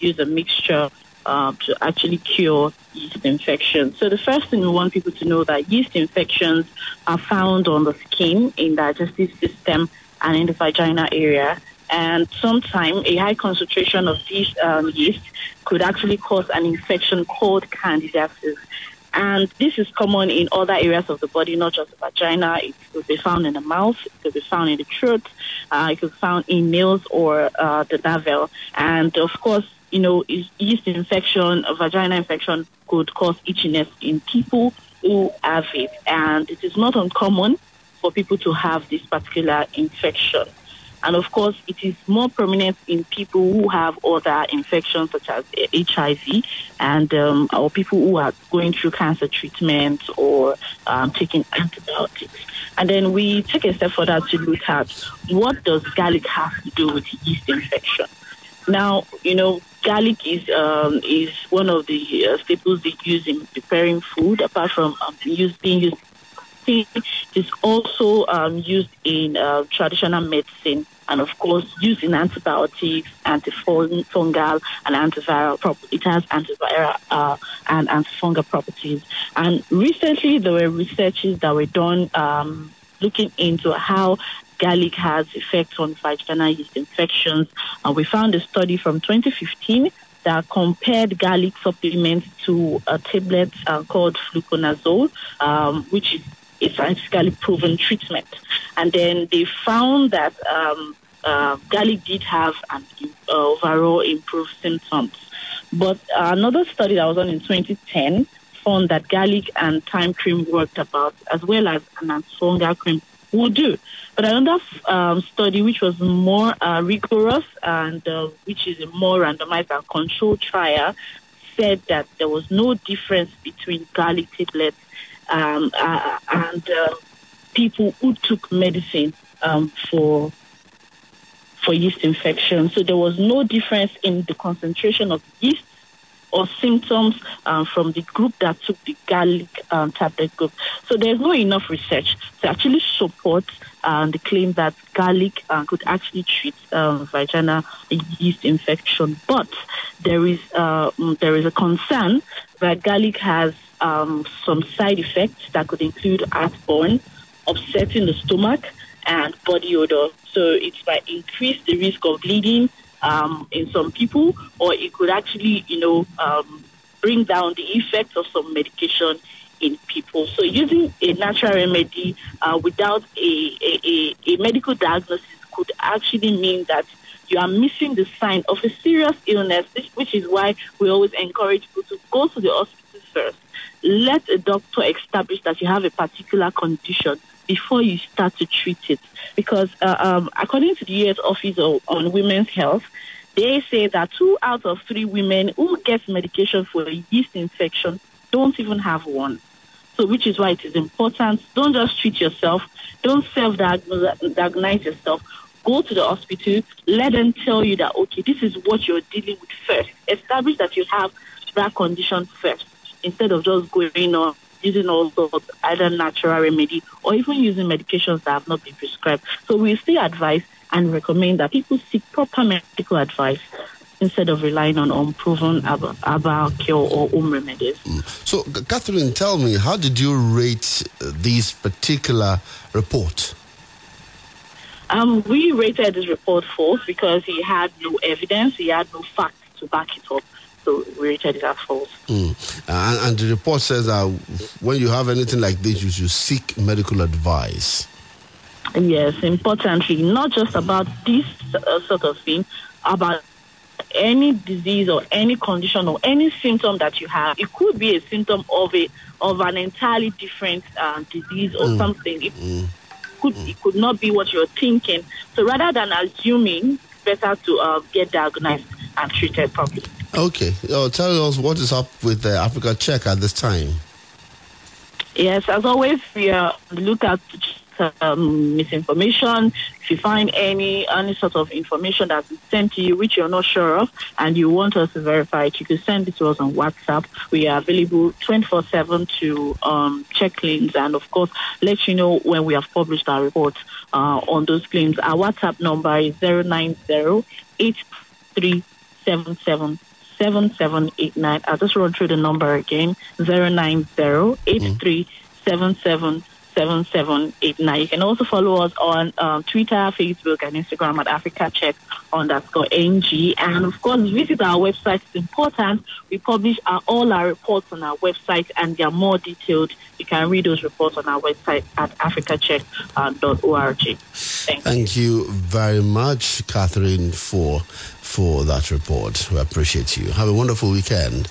use a mixture uh, to actually cure yeast infections. So the first thing we want people to know that yeast infections are found on the skin, in the digestive system, and in the vagina area. And sometimes a high concentration of these um, yeast could actually cause an infection called candidiasis. And this is common in other areas of the body, not just the vagina. It could be found in the mouth, it could be found in the throat, uh, it could be found in nails or uh, the navel. And of course, you know, yeast infection, vagina infection could cause itchiness in people who have it. And it is not uncommon for people to have this particular infection. And of course, it is more prominent in people who have other infections such as HIV and um, or people who are going through cancer treatment or um, taking antibiotics. And then we take a step further to look at what does garlic have to do with yeast infection. Now, you know, garlic is um, is one of the uh, staples they use in preparing food. Apart from um, use, being used is also um, used in uh, traditional medicine and, of course, used in antibiotics, antifungal, and antiviral. properties. it has antiviral uh, and antifungal properties. And recently, there were researches that were done um, looking into how garlic has effects on vaginal yeast infections. And we found a study from 2015 that compared garlic supplements to a tablet uh, called fluconazole, um, which is a scientifically proven treatment. And then they found that um, uh, garlic did have an uh, overall improved symptoms. But uh, another study that was done in 2010 found that garlic and thyme cream worked about, as well as an antifungal cream will do. But another um, study, which was more uh, rigorous and uh, which is a more randomized and controlled trial, said that there was no difference between garlic tablets um, uh, and uh, people who took medicine um, for for yeast infection. So there was no difference in the concentration of yeast or symptoms um, from the group that took the garlic um, tablet group. So there's no enough research to actually support um, the claim that garlic uh, could actually treat vaginal yeast infection. But there is uh, mm, there is a concern that garlic has um, some side effects that could include heartburn, upsetting the stomach, and body odor. So it might increase the risk of bleeding um, in some people, or it could actually, you know, um, bring down the effects of some medication in people. So using a natural remedy uh, without a, a, a, medical diagnosis could actually mean that you are missing the sign of a serious illness, which is why we always encourage people to go to the hospital first. Let a doctor establish that you have a particular condition before you start to treat it. Because uh, um, according to the U.S. Office on Women's Health, they say that two out of three women who get medication for a yeast infection don't even have one. So, which is why it is important. Don't just treat yourself. Don't self-diagnose yourself. Go to the hospital. Let them tell you that okay, this is what you're dealing with first. Establish that you have that condition first, instead of just going on using all sorts, either natural remedy or even using medications that have not been prescribed. So we still advise and recommend that people seek proper medical advice instead of relying on unproven herbal cure or home remedies. Mm. So, Catherine, tell me, how did you rate uh, this particular report? Um, we rated this report false because he had no evidence, he had no facts to back it up so we rated it as false. Mm. And, and, the report says that when you have anything like this, you should seek medical advice. Yes, importantly, not just about this uh, sort of thing, about any disease or any condition or any symptom that you have. It could be a symptom of a of an entirely different uh, disease or mm. something. It mm. could it could not be what you're thinking. So rather than assuming, better to uh, get diagnosed and treated properly. Okay. Uh, tell us what is up with the Africa Check at this time. Yes, as always, we are look at um, misinformation. If you find any any sort of information that's sent to you which you're not sure of and you want us to verify it, you can send it to us on WhatsApp. We are available 24/7 to um, check claims and, of course, let you know when we have published our report uh, on those claims. Our WhatsApp number is 090 8377 7789. I'll just run through the number again 090 8377 7789. You can also follow us on um, Twitter, Facebook, and Instagram at Africa Check underscore NG. And of course, visit our website. It's important. We publish our, all our reports on our website, and they are more detailed. You can read those reports on our website at africacheck.org. Thank, Thank you very much, Catherine, for for that report. We appreciate you. Have a wonderful weekend.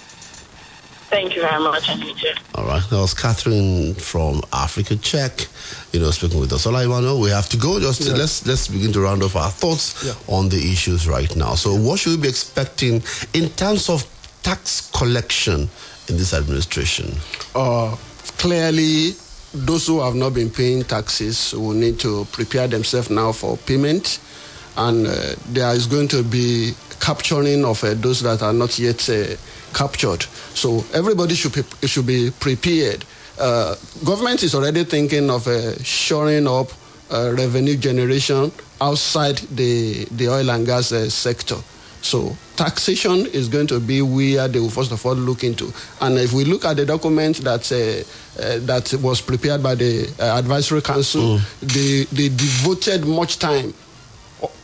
Thank you very much, and you too. All right, that was Catherine from Africa Check. You know, speaking with us. All I want to know, we have to go. Just Yeah. let's let's begin to round off our thoughts Yeah. on the issues right now. So, what should we be expecting in terms of tax collection in this administration? Uh, clearly, those who have not been paying taxes will need to prepare themselves now for payment, and uh, there is going to be capturing of uh, those that are not yet uh, captured. So everybody should be, should be prepared. Uh, government is already thinking of uh, shoring up uh, revenue generation outside the the oil and gas uh, sector. So taxation is going to be where they will first of all look into. And if we look at the document that uh, uh, that was prepared by the uh, advisory council, they they devoted much time.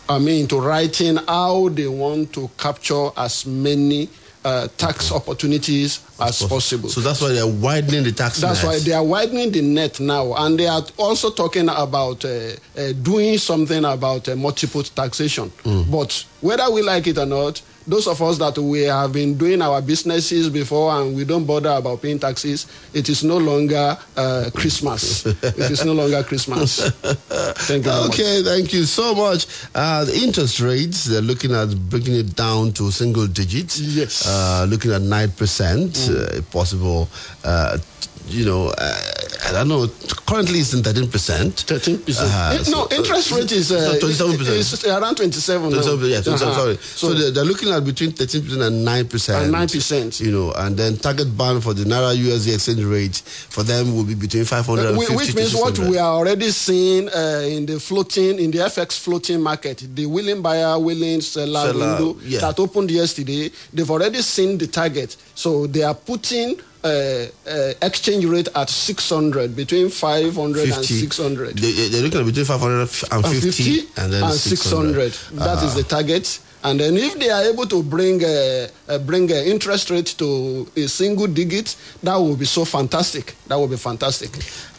I mean, to writing how they want to capture as many uh, tax opportunities as possible. So that's why they're widening the tax. That's net. why they are widening the net now, and they are also talking about uh, uh, doing something about uh, multiple taxation. But whether we like it or not, those of us that we have been doing our businesses before and we don't bother about paying taxes, it is no longer uh, Christmas. it is no longer Christmas. Thank you. Very much. Okay, thank you so much. Uh, the interest rates, they're looking at bringing it down to single digits. Yes. Uh, looking at 9%, uh, if possible. Uh, you know, uh, I don't know, currently it's in 13%. Thirteen percent. Uh, no, so- interest rate is uh, Twenty-seven percent. is around twenty-seven. 27, yeah, 27, Uh-huh. sorry. So, they're, they're looking at between 13% and 9%. And 9%. You know, and then target band for the Naira USD exchange rate for them will be between 500 and Whi- 50 which means what we are already seeing uh, in the floating in the FX floating market, the willing buyer, willing seller, Seller, window yeah. that opened yesterday, they've already seen the target, so they are putting. Uh, uh, exchange rate at 600 between 500 and 600 They, they're looking at between 550 and, and 50, 50 and then 600. 600. That is the target. And then if they are able to bring uh, uh, bring uh, interest rate to a single digit, that will be so fantastic. That will be fantastic.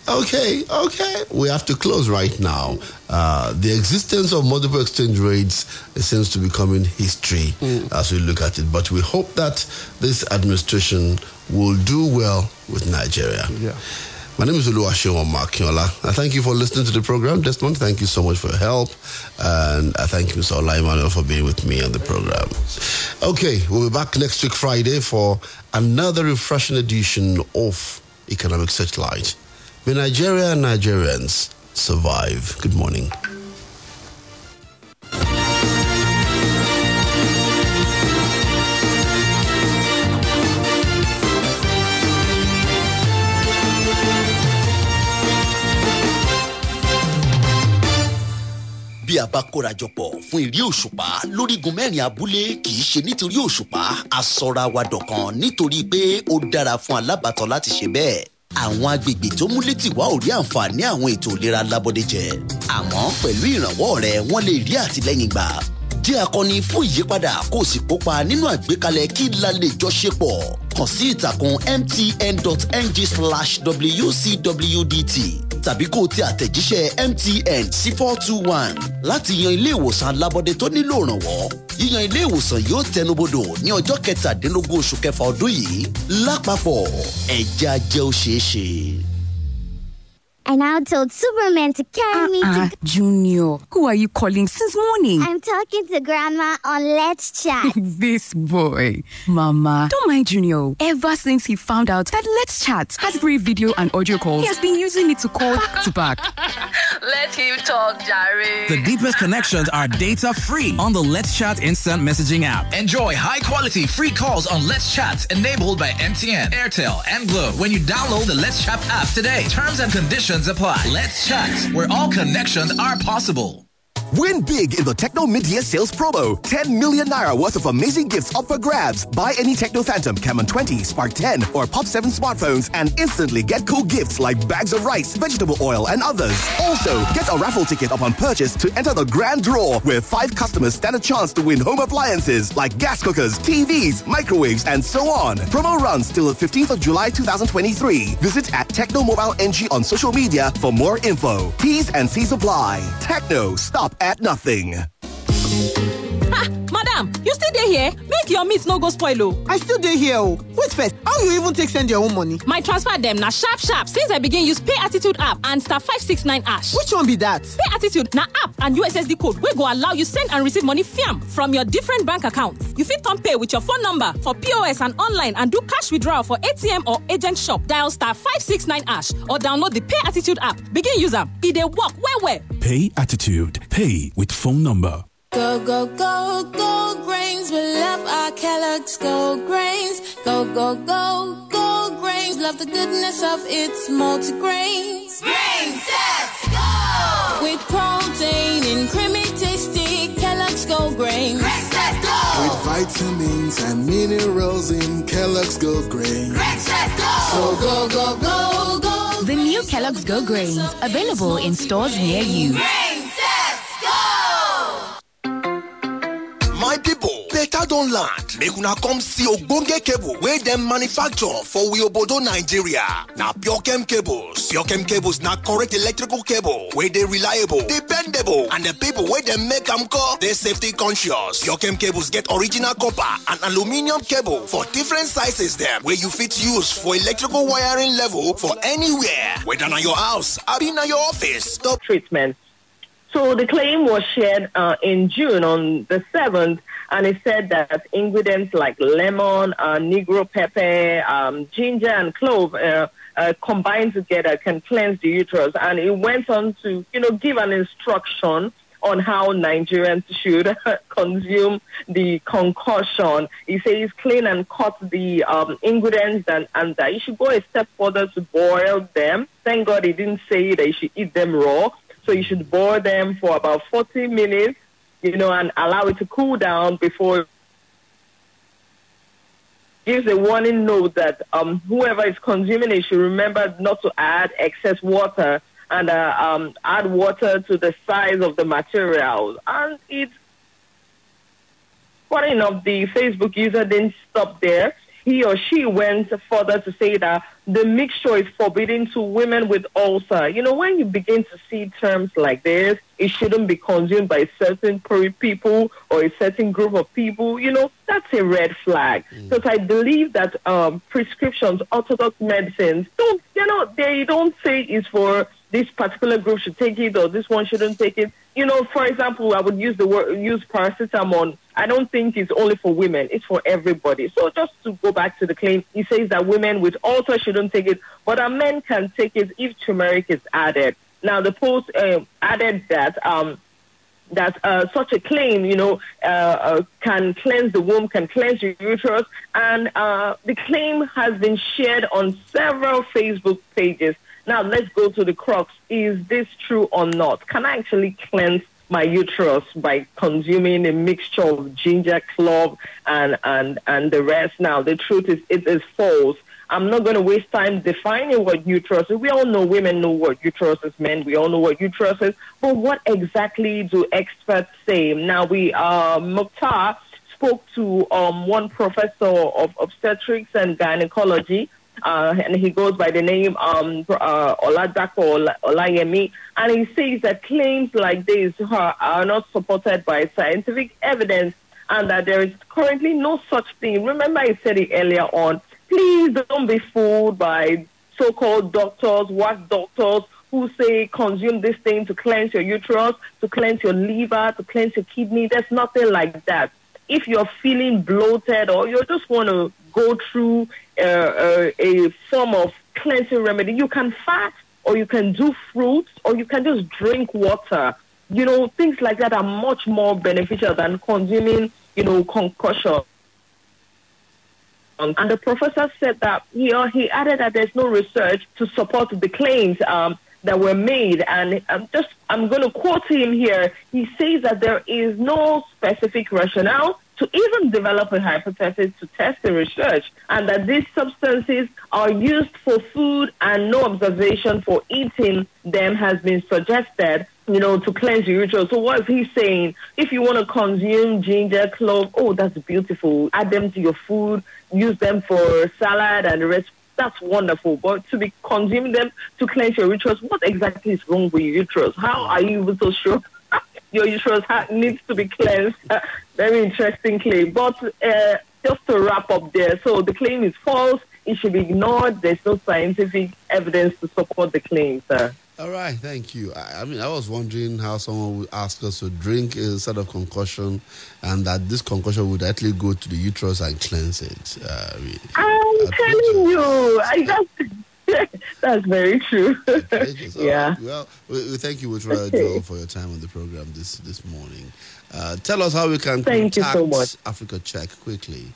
Okay, okay. We have to close right now. Uh, the existence of multiple exchange rates seems to be becoming history as we look at it. But we hope that this administration will do well with Nigeria. Yeah. My name is Oluwaseun Makiola. I thank you for listening to the program. Desmond, thank you so much for your help. And I thank you, Mr. Ola for being with me on the program. Okay, we'll be back next week, Friday, for another refreshing edition of Economic Searchlight. May Nigeria Nigerians survive. Good morning. bí a bá kórajọ pọ̀ fún ìrí òṣùpá lórígun mẹ́rin abúlé kì í ṣe nítorí òṣùpá a sọra wa dọ̀kan nítorí pé ó dára fún alábàtàn láti ṣe bẹ́ẹ̀. Àwọn agbègbè tó múlé tì wá ò rí àǹfààní àwọn ètò ìlera lábọ́dé jẹ. Àmọ́ pẹ̀lú ìrànwọ́ rẹ wọ́n lè rí àtìlẹ́yìn gbà. Jẹ́ akọni fún ìyípadà kó o sì kópa nínú àgbékalẹ̀ kí la ṣe pọ̀. Kàn sí ìtàkùn mtn.ng slash wcwdt tàbí kó tẹ àtẹ̀jíṣẹ́ mtn sí four two one láti yan ilé ìwòsàn alábọ́dé tó nílò ìrànwọ́ yíyan ilé ìwòsàn yóò tẹnubodò ní ọjọ́ kẹtàdínlógún oṣù kẹfà ọdún yìí lápapọ̀ ẹ̀já jẹ́ ó ṣeé ṣe. I now told Superman to carry me Ah, to. Junior, who are you calling since morning? I'm talking to Grandma on Let's Chat. this boy. Mama, don't mind Junior. Ever since he found out that Let's Chat has free video and audio calls, he has been using it to call to back. Let him talk, Jerry. The deepest connections are data free on the Let's Chat instant messaging app. Enjoy high quality free calls on Let's Chat enabled by MTN, Airtel, and Glo when you download the Let's Chat app today. Terms and conditions apply. Let's Chat, where all connections are possible. Win big in the Tecno Mid-Year Sales Promo. 10 million naira worth of amazing gifts up for grabs. Buy any Tecno Phantom, Camon 20, Spark 10, or Pop 7 smartphones and instantly get cool gifts like bags of rice, vegetable oil, and others. Also, get a raffle ticket upon purchase to enter the grand draw where five customers stand a chance to win home appliances like gas cookers, TVs, microwaves, and so on. Promo runs till the 15th of July 2023. Visit at Tecno Mobile NG on social media for more info. T's and C's apply. Tecno, stop at nothing. Dey here make your meat no go spoil o. i still dey here o wait first how you even take send your own money. my transfer dem na sharp sharp since i begin use pay attitude app and star five six nine ash. which one be that. pay attitude na app and ussd code wey go allow you send and receive money fiam from your different bank accounts you fit turn pay with your phone number for pos and online and do cash withdrawal for atm or agent shop dial star five six nine ash or download the pay attitude app begin use am e dey work well well. Pay attitude. Pay with phone number. Go, go, go, go grains. We love our Kellogg's Go grains. Go, go, go, go grains. Love the goodness of its multigrains. Grains, let's go! With protein and creamy tasty Kellogg's Go grains. Grains, let's go! With vitamins and minerals in Kellogg's Go grains. Grains, let's go! So go, go, go, go. The new Kellogg's Go Grains, available in stores near you. Grains, don land make una come see ogbonge cable wey dem manufacture for we obodo nigeria. Na purechem cables. Purechem cables na correct electrical cable wey dey reliable dependable and the pipo wey dem make am call dey safety conscious. Purechem cables get original copper and aluminium cable for different sizes dem wey you fit use for electrical wiring level for anywhere whether na your house abi na your office. Stop treatment so the claim was shared uh, in June on the 7th, and it said that ingredients like lemon, uh, negro pepper, um, ginger, and clove uh, uh, combined together can cleanse the uterus. And it went on to, you know, give an instruction on how Nigerians should consume the concoction. He says clean and cut the um, ingredients and, and that you should go a step further to boil them. Thank God he didn't say that you should eat them raw. So you should boil them for about 40 minutes, you know, and allow it to cool down before gives a warning note that um, whoever is consuming it should remember not to add excess water and uh, um, add water to the size of the material. And it's funny enough, the Facebook user didn't stop there he or she went further to say that the mixture is forbidden to women with ulcer. You know, when you begin to see terms like this, it shouldn't be consumed by certain people or a certain group of people. You know, that's a red flag. Because mm. I believe that um, prescriptions, orthodox medicines, don't, you know, they don't say it's for this particular group should take it or this one shouldn't take it. You know, for example, I would use the word use paracetamol. I don't think it's only for women; it's for everybody. So just to go back to the claim, he says that women with ulcer shouldn't take it, but a men can take it if turmeric is added. Now, the post uh, added that um, that uh, such a claim, you know, uh, uh, can cleanse the womb, can cleanse your uterus, and uh, the claim has been shared on several Facebook pages. Now, let's go to the crux. Is this true or not? Can I actually cleanse my uterus by consuming a mixture of ginger, clove, and, and, and the rest? Now, the truth is, it is false. I'm not going to waste time defining what uterus is. We all know women know what uterus is, men. We all know what uterus is. But what exactly do experts say? Now, we, uh, Mukhtar spoke to um, one professor of obstetrics and gynecology uh, and he goes by the name um, uh, Oladapo Olayemi, and he says that claims like this are, are not supported by scientific evidence and that there is currently no such thing. Remember, I said it earlier on. Please don't be fooled by so-called doctors, what doctors who say consume this thing to cleanse your uterus, to cleanse your liver, to cleanse your kidney. There's nothing like that. If you're feeling bloated or you just want to go through uh, uh, a form of cleansing remedy. You can fast, or you can do fruits, or you can just drink water. You know, things like that are much more beneficial than consuming, you know, concussion. Um, and the professor said that he, uh, he added that there's no research to support the claims um, that were made. And I'm just, I'm going to quote him here. He says that there is no specific rationale to even develop a hypothesis to test the research, and that these substances are used for food and no observation for eating them has been suggested, you know, to cleanse your uterus. So what is he saying? If you want to consume ginger, clove, oh, that's beautiful. Add them to your food, use them for salad and the rest. That's wonderful. But to be consuming them to cleanse your uterus, what exactly is wrong with your uterus? How are you even so sure your uterus needs to be cleansed? Very interesting claim. But uh, just to wrap up there, so the claim is false. It should be ignored. There's no scientific evidence to support the claim, sir. All right, thank you. I, I mean, I was wondering how someone would ask us to drink a sort of concussion, and that this concussion would actually go to the uterus and cleanse it. Uh, I'm telling you, I just, that's very true. So, yeah. Well, we, thank you, Witra Okay. Joel, for your time on the program this this morning. Uh, tell us how we can Thank you so much. Africa Check quickly.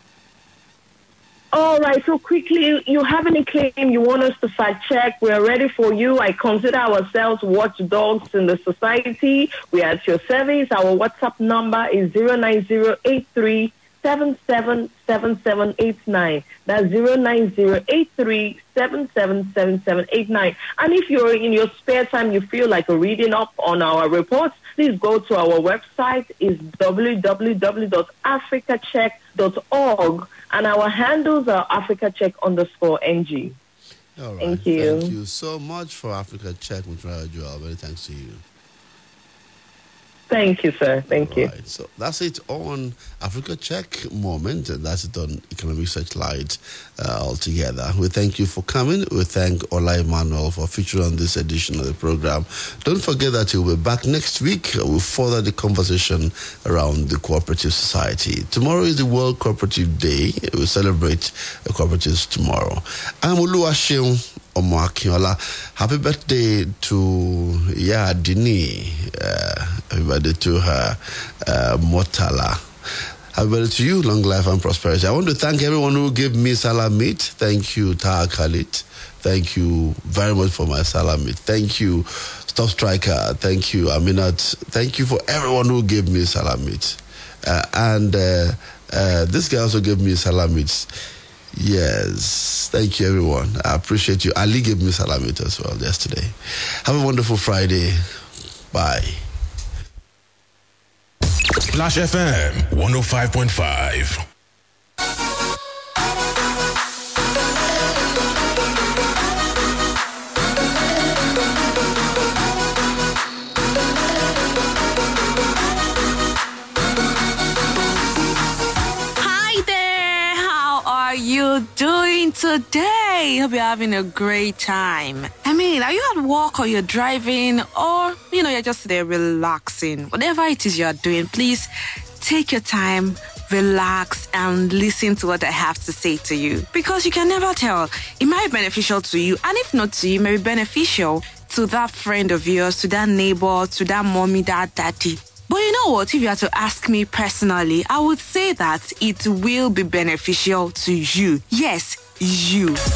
All right, so quickly, you have any claim you want us to fact check? We're ready for you. I consider ourselves watchdogs in the society. We are at your service. Our WhatsApp number is 09083 777789. That's 09083 777789. And if you're in your spare time, you feel like reading up on our reports, please go to our website is www.africacheck.org and our handles are africacheck underscore ng. All right. Thank you. Thank you so much for Africa Check, Witra Joel. Many thanks to you. Thank you, sir. Thank you. So that's it on Africa Check moment, and that's it on Economic Searchlight uh, altogether. We thank you for coming. We thank Ola Emmanuel for featuring on this edition of the program. Don't forget that you'll be back next week. We'll further the conversation around the cooperative society. Tomorrow is the World Cooperative Day. We'll celebrate cooperatives tomorrow. I'm Oluwaseun Omo. Happy birthday to Yadini. Uh, happy birthday to her, uh, Motala. Happy birthday to you, long life and prosperity. I want to thank everyone who gave me salamit. Thank you, Taha Khalid. Thank you very much for my salamit. Thank you, Stop Striker. Thank you, Aminat. Thank you for everyone who gave me salamit. Uh, and uh, uh, this guy also gave me salamit. Yes. Thank you, everyone. I appreciate you. Ali gave me salamit as well yesterday. Have a wonderful Friday. Bye. Splash FM 105.5. you doing today? Hope you're having a great time. I mean, are you at work or you're driving or, you know, you're just there relaxing? Whatever it is you're doing, please take your time, relax, and listen to what I have to say to you. Because you can never tell. It might be beneficial to you, and if not to you, it may be beneficial to that friend of yours, to that neighbor, to that mommy, that daddy. But you know what? If you had to ask me personally, I would say that it will be beneficial to you. Yes, you.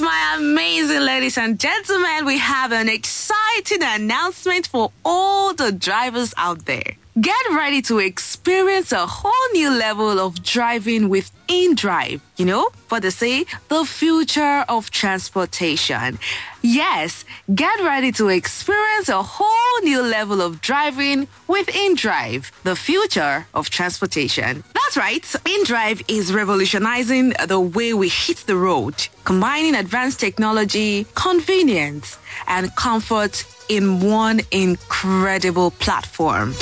My amazing ladies and gentlemen, we have an exciting announcement for all the drivers out there. Get ready to experience a whole new level of driving with InDrive. You know, for they say the future of transportation. Yes, get ready to experience a whole new level of driving with InDrive, the future of transportation. That's right, InDrive is revolutionizing the way we hit the road, combining advanced technology, convenience, and comfort in one incredible platform.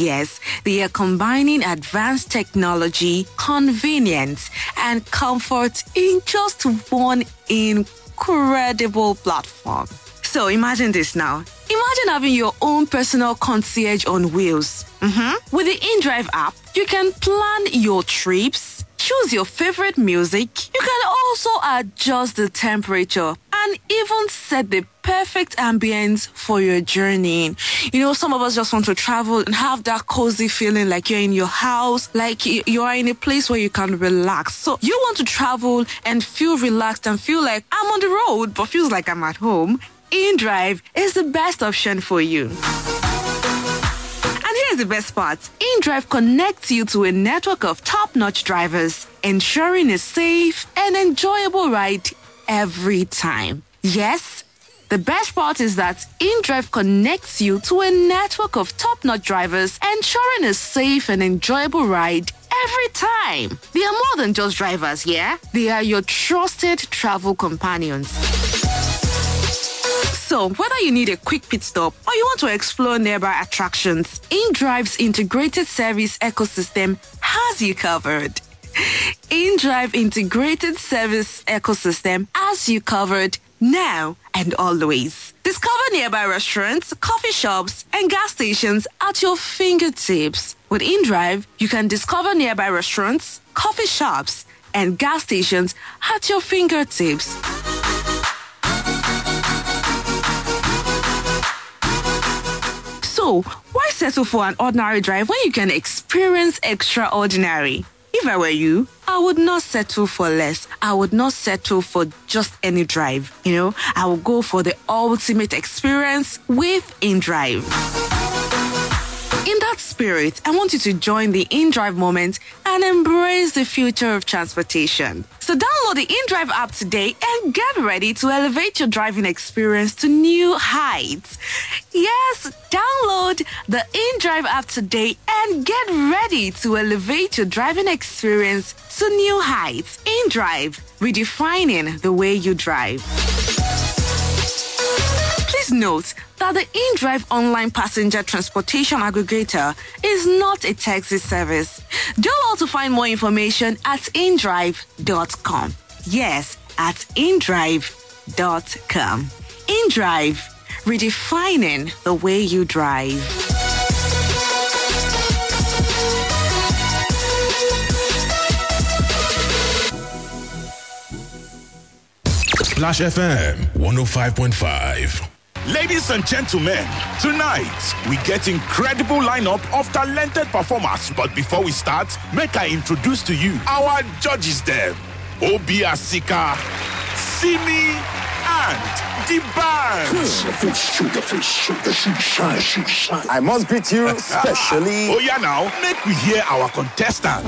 Yes, they are combining advanced technology, convenience, and comfort in just one incredible platform. So imagine this now. Imagine having your own personal concierge on wheels. Mhm. With the InDrive app, you can plan your trips, choose your favorite music. You can also adjust the temperature and even set the perfect ambience for your journey. You know, some of us just want to travel and have that cozy feeling like you're in your house, like you are in a place where you can relax. So you want to travel and feel relaxed and feel like I'm on the road, but feels like I'm at home. InDrive is the best option for you. And here's the best part InDrive connects you to a network of top notch drivers, ensuring a safe and enjoyable ride every time. Yes, the best part is that InDrive connects you to a network of top notch drivers, ensuring a safe and enjoyable ride every time. They are more than just drivers, yeah? They are your trusted travel companions. So, whether you need a quick pit stop or you want to explore nearby attractions, InDrive's integrated service ecosystem has you covered. InDrive integrated service ecosystem as you covered now and always. Discover nearby restaurants, coffee shops, and gas stations at your fingertips. With InDrive, you can discover nearby restaurants, coffee shops, and gas stations at your fingertips. So, why settle for an ordinary drive when you can experience extraordinary? If I were you, I would not settle for less. I would not settle for just any drive. You know, I would go for the ultimate experience with InDrive. Spirit, I want you to join the InDrive moment and embrace the future of transportation. So download the InDrive app today and get ready to elevate your driving experience to new heights. Yes, download the InDrive app today and get ready to elevate your driving experience to new heights. InDrive, redefining the way you drive. Please note that the InDrive online passenger transportation aggregator is not a taxi service. Do all to find more information at indrive.com. Yes, at indrive.com. InDrive, redefining the way you drive. Splash FM 105.5. Ladies and gentlemen, tonight we get incredible lineup of talented performers. But before we start, make I introduce to you our judges them. Obi Asika, Simi, and the band. I must greet you especially. oh yeah now, make we hear our contestant.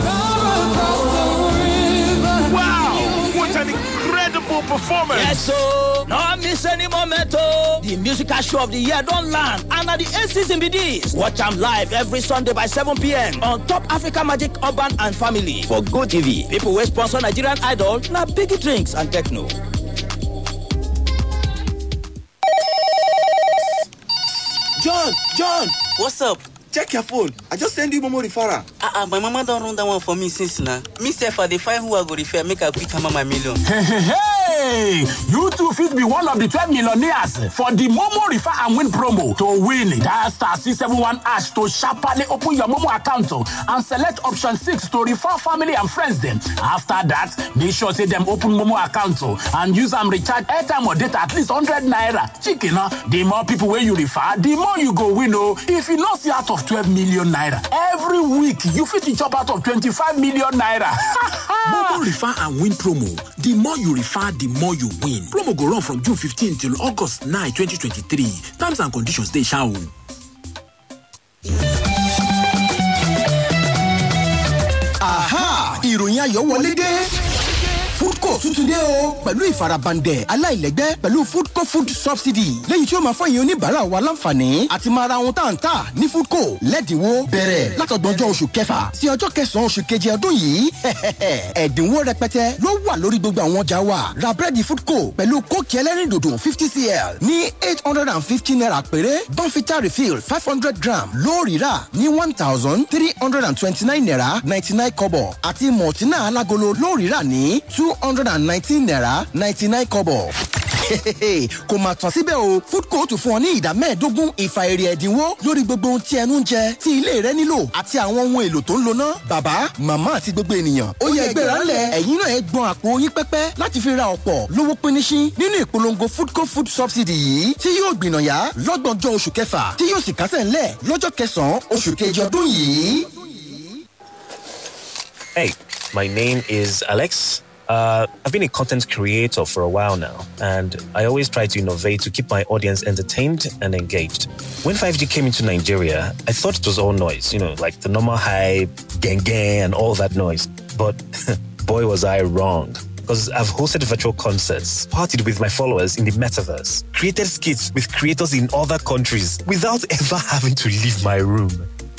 Incredible performance. Yes, so no miss any moment. Oh, the musical show of the year don't land. And at the eighth season be this. Watch them live every Sunday by 7 p.m. on Top Africa Magic Urban and Family for Go TV. People will sponsor Nigerian Idol, now Bigi drinks and Tecno. John, John, what's up? Check your phone. I just send you Momo referral. Ah, uh, my mama don't run that one for me since now. Me self, I define who I go refer, make a quick hammer my million. Hey! You too fit be one of the 12 millionaires for the Momo Refer and Win promo. To win, dial star 671 ash to sharply open your Momo account and select option 6 to refer family and friends them. After that, make sure say them open Momo account and use them recharge airtime or data at least 100 naira. Chicken, uh, the more people where you refer, the more you go win. Oh, if you see out of 12 million naira, every week you fit to chop out of 25 million naira. Momo Refer and Win promo. The more you refer, the more you win. Promo go run from June 15 till August 9, 2023. Terms and conditions dey sha aha ìròyìn ayọ̀ wọlé dé foodco tuntun dé o. Pẹ̀lú ìfarabandẹ̀ aláìlẹ́gbẹ́ pẹ̀lú foodco food subsidy. Lẹ́yìn tí ó máa fọyín oníbàárà wa láǹfààní àti máa ra ohun tá à ń tà ní foodco. Lẹ́dínwó bẹ̀rẹ̀ látọ̀gbọ̀njọ́ oṣù kẹfà sí ọjọ́ kẹsàn-án oṣù keje ọdún yìí. Ẹ̀dínwó rẹpẹtẹ ló wà lórí gbogbo àwọn ọjà wa. Ra búrẹ́dì foodco pẹ̀lú kóòkì ẹlẹ́rìndòdò fifty cl ní eight hundred and fifty naira péré. Bonfita refill five hundred gram lóòrì rà ní one thousand three hundred and twenty-nine naira ninety-nine kọ́bọ̀ àti mọ̀tínà alágolo lóòrì rà ní two hundred and nineteen naira ninety-nine kọ́bọ̀. kò mà tán síbẹ̀ o foodco tún fún ọ ní ìdá mẹ́ẹ̀ẹ́dógún ìfà ẹ̀dínwó lórí gbogbo ohun tí ẹnu ń jẹ tí ilé rẹ nílò àti àwọn ohun èlò tó ń lona bàbá màmá àti gbogbo ènìyàn ó yẹ gbéra ńlẹ̀ ẹ̀yin náà ẹ gbọ́n àpò yín pẹ́pẹ́ láti fi ra ọ̀pọ̀ lówó píníṣín nínú ìpolongo foodco food subsidy yìí tí yóò gbìnàyà lọ́gbọ̀njọ́ oṣù kẹfà tí yóò sì kásẹ̀ ńlẹ̀ lọ́jọ́. Hey, my name is Alex. Uh, I've been a content creator for a while now, and I always try to innovate to keep my audience entertained and engaged. When 5G came into Nigeria, I thought it was all noise, you know, like the normal hype, gang gang, and all that noise. But boy, was I wrong. Because I've hosted virtual concerts, partied with my followers in the metaverse, created skits with creators in other countries without ever having to leave my room.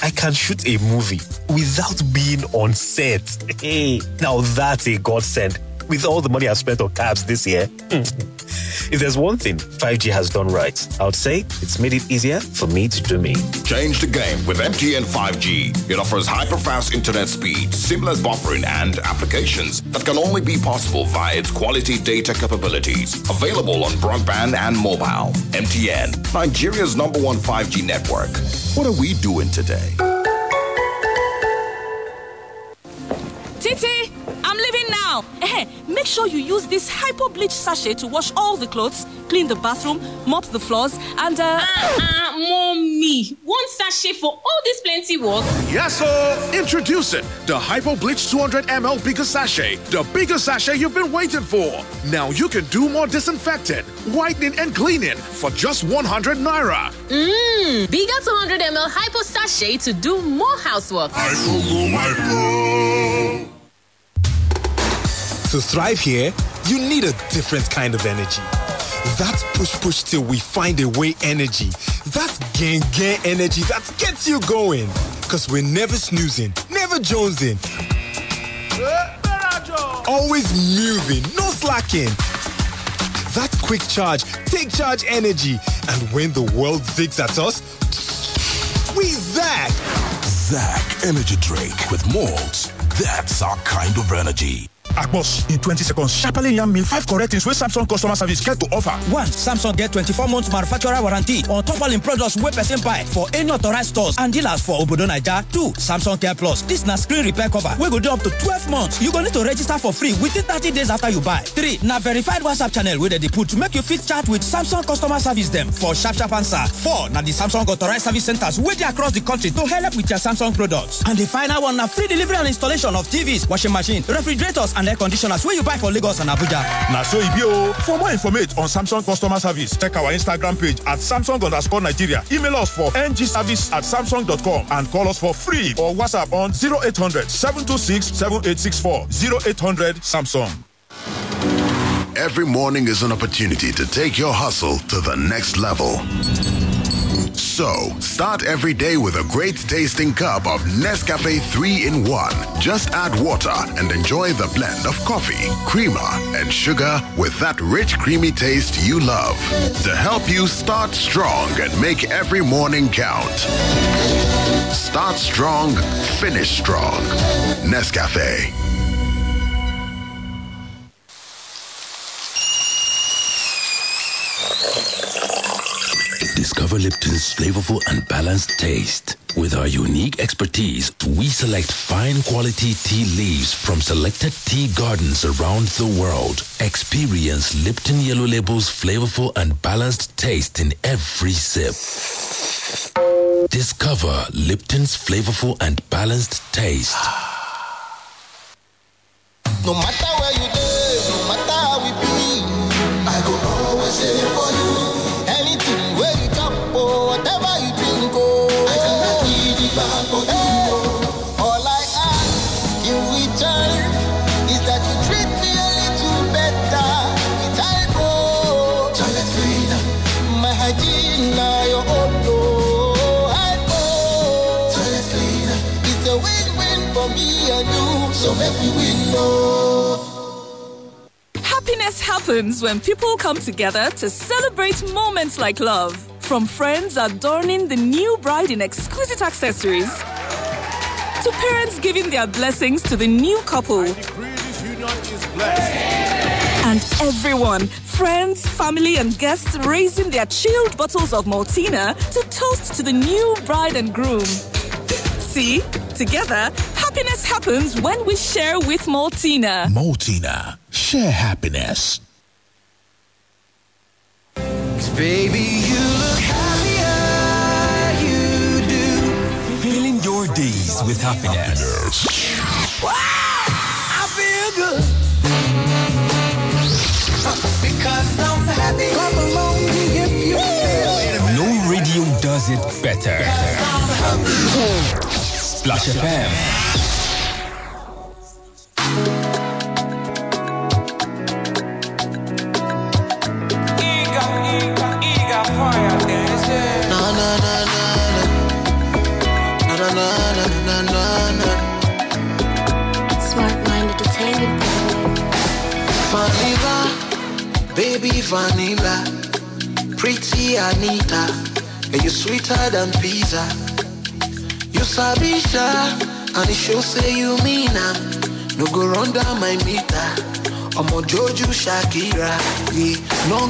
I can shoot a movie without being on set. Hey, now that's a godsend. With all the money I've spent on cabs this year, hmm. if there's one thing 5G has done right, I would say it's made it easier for me to do me. Change the game with MTN 5G. It offers hyper-fast internet speed, seamless buffering, and applications that can only be possible via its quality data capabilities. Available on broadband and mobile. MTN, Nigeria's number one 5G network. What are we doing today? Titi, I'm leaving now. Eh, make sure you use this hypo bleach sachet to wash all the clothes, clean the bathroom, mop the floors, and uh. Uh, mommy, one sachet for all this plenty work. Yes, sir. Introducing the Hypo Bleach 200 ml bigger sachet, the bigger sachet you've been waiting for. Now you can do more disinfecting, whitening, and cleaning for just 100 naira. Mmm, bigger 200 ml hypo sachet to do more housework. To thrive here, you need a different kind of energy. That push push till we find a way energy. That gang gang energy that gets you going. Cause we're never snoozing, never jonesing. Always moving, no slacking. That quick charge, take charge energy. And when the world zigs at us, we zack. Zack Energy Drake with malts. That's our kind of energy. Akpos, in 20 seconds, sharply yarn me five correct things Samsung customer service get to offer. One, Samsung get 24 months manufacturer warranty on top all im products wey person buy for any authorized stores and dealers for Obodo Naija. Two, Samsung Care Plus. This na screen repair cover wey go dey up to 12 months. You go need to register for free within 30 days after you buy. Three, na verified WhatsApp channel wey dem dey put to make you fit chat with Samsung customer service dem for sharp sharp answer. Four, na the Samsung authorized service centers wey dey across the country to help with your Samsung products. And the final one na free delivery and installation of TVs, washing machine, refrigerators and air conditioners wey you buy for Lagos and Abuja. Na so e be o. For more information on Samsung customer service, check our Instagram page at Samsung underscore Nigeria. Email us for ngservice at samsung.com and call us for free or WhatsApp on 0800 726 7864 0800 Samsung. Every morning is an opportunity to take your hustle to the next level. So, start every day with a great tasting cup of Nescafe 3 in 1. Just add water and enjoy the blend of coffee, creamer, and sugar with that rich, creamy taste you love. To help you start strong and make every morning count. Start strong, finish strong. Nescafe. Discover Lipton's flavorful and balanced taste. With our unique expertise, we select fine quality tea leaves from selected tea gardens around the world. Experience Lipton Yellow Label's flavorful and balanced taste in every sip. Discover Lipton's flavorful and balanced taste. No matter back for you. All I ask in return is that you treat me a little better. It's I go my hygiene now your own. I go toilet cleaner. It's a win-win for me and you, so make we win. Happiness happens when people come together to celebrate moments like love. From friends adorning the new bride in exquisite accessories, to parents giving their blessings to the new couple. And everyone, friends, family, and guests raising their chilled bottles of Maltina to toast to the new bride and groom. See, together, happiness happens when we share with Maltina. Maltina. Share happiness. Baby, you with happiness. Wow, I feel good. Because I'm happy. Clap along if you feel No radio does it better. Splash FM. Vanilla, pretty Anita, and you're sweeter than pizza. You sabisha, and it show say you mean am. No go run down my meter. I'm a Joju Shakira, yeah.